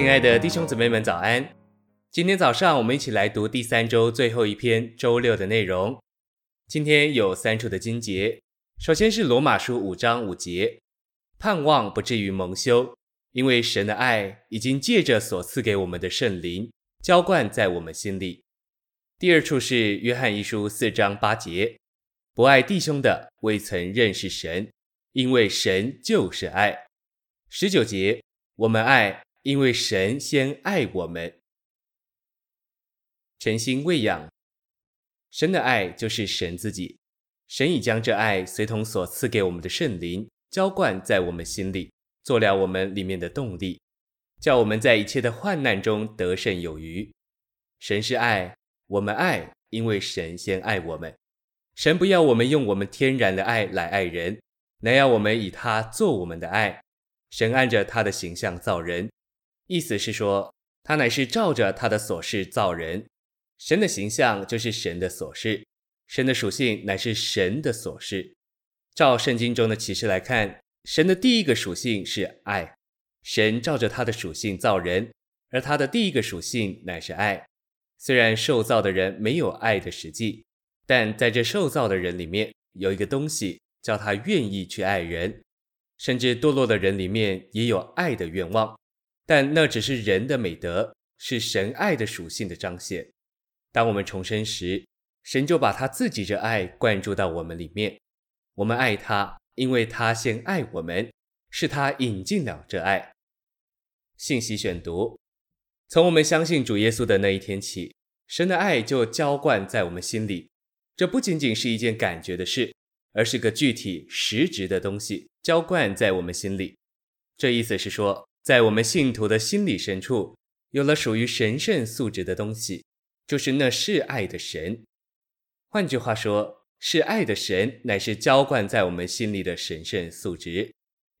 亲爱的弟兄姊妹们，早安！今天早上我们一起来读第三周最后一篇周六的内容。今天有三处的经节，首先是罗马书五章五节，盼望不至于蒙羞，因为神的爱已经借着所赐给我们的圣灵浇灌在我们心里。第二处是约翰一书四章八节，不爱弟兄的未曾认识神，因为神就是爱。十九节，我们爱。因为神先爱我们，诚心喂养。神的爱就是神自己，神已将这爱随同所赐给我们的圣灵浇灌在我们心里，做了我们里面的动力，叫我们在一切的患难中得胜有余。神是爱，我们爱，因为神先爱我们。神不要我们用我们天然的爱来爱人，乃要我们以他做我们的爱。神按着他的形象造人。意思是说，他乃是照着他的所示造人，神的形象就是神的所示，神的属性乃是神的所示。照圣经中的启示来看，神的第一个属性是爱，神照着他的属性造人，而他的第一个属性乃是爱。虽然受造的人没有爱的实际，但在这受造的人里面有一个东西，叫他愿意去爱人，甚至堕落的人里面也有爱的愿望。但那只是人的美德，是神爱的属性的彰显。当我们重生时，神就把他自己这爱灌注到我们里面。我们爱他，因为他先爱我们，是他引进了这爱。信息选读：从我们相信主耶稣的那一天起，神的爱就浇灌在我们心里。这不仅仅是一件感觉的事，而是个具体实质的东西，浇灌在我们心里。这意思是说，在我们信徒的心里深处，有了属于神圣素质的东西，就是那是爱的神。换句话说，是爱的神乃是浇灌在我们心里的神圣素质。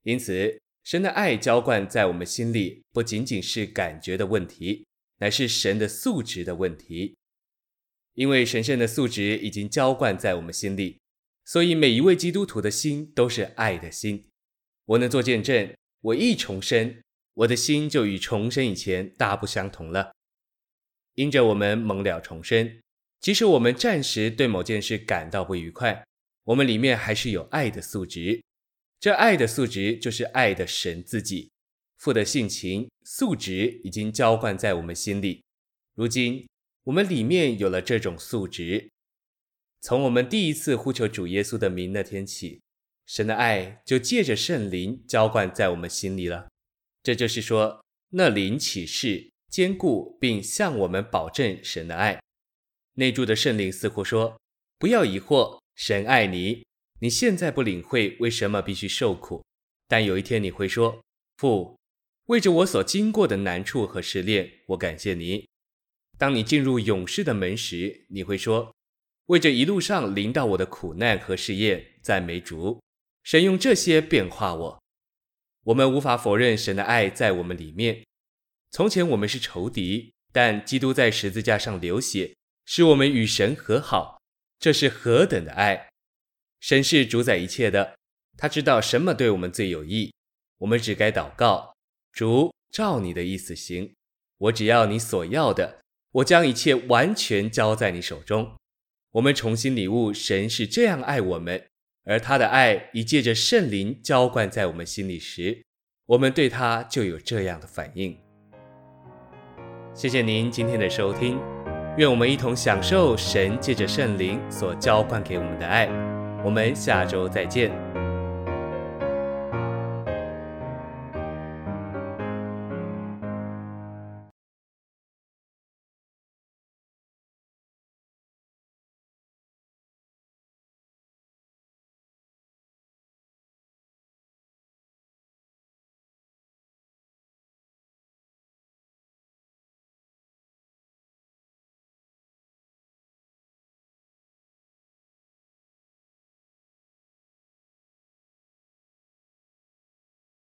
因此，神的爱浇灌在我们心里，不仅仅是感觉的问题，乃是神的素质的问题。因为神圣的素质已经浇灌在我们心里，所以每一位基督徒的心都是爱的心。我能做见证，我一重生。我的心就与重生以前大不相同了。因着我们蒙了重生，即使我们暂时对某件事感到不愉快，我们里面还是有爱的素质。这爱的素质就是爱的神自己，父的性情素质已经浇灌在我们心里。如今我们里面有了这种素质，从我们第一次呼求主耶稣的名那天起，神的爱就借着圣灵浇灌在我们心里了。这就是说，那灵启示、坚固，并向我们保证神的爱。内住的圣灵似乎说：“不要疑惑，神爱你。你现在不领会为什么必须受苦，但有一天你会说：‘父，为着我所经过的难处和试炼，我感谢你。’当你进入勇士的门时，你会说：‘为着一路上临到我的苦难和试验，赞美主。神用这些变化我。’”我们无法否认神的爱在我们里面。从前我们是仇敌，但基督在十字架上流血，使我们与神和好。这是何等的爱！神是主宰一切的，他知道什么对我们最有益。我们只该祷告：主，照你的意思行。我只要你所要的，我将一切完全交在你手中。我们重新领悟，神是这样爱我们。而他的爱已借着圣灵浇灌在我们心里时，我们对他就有这样的反应。谢谢您今天的收听，愿我们一同享受神借着圣灵所浇灌给我们的爱。我们下周再见。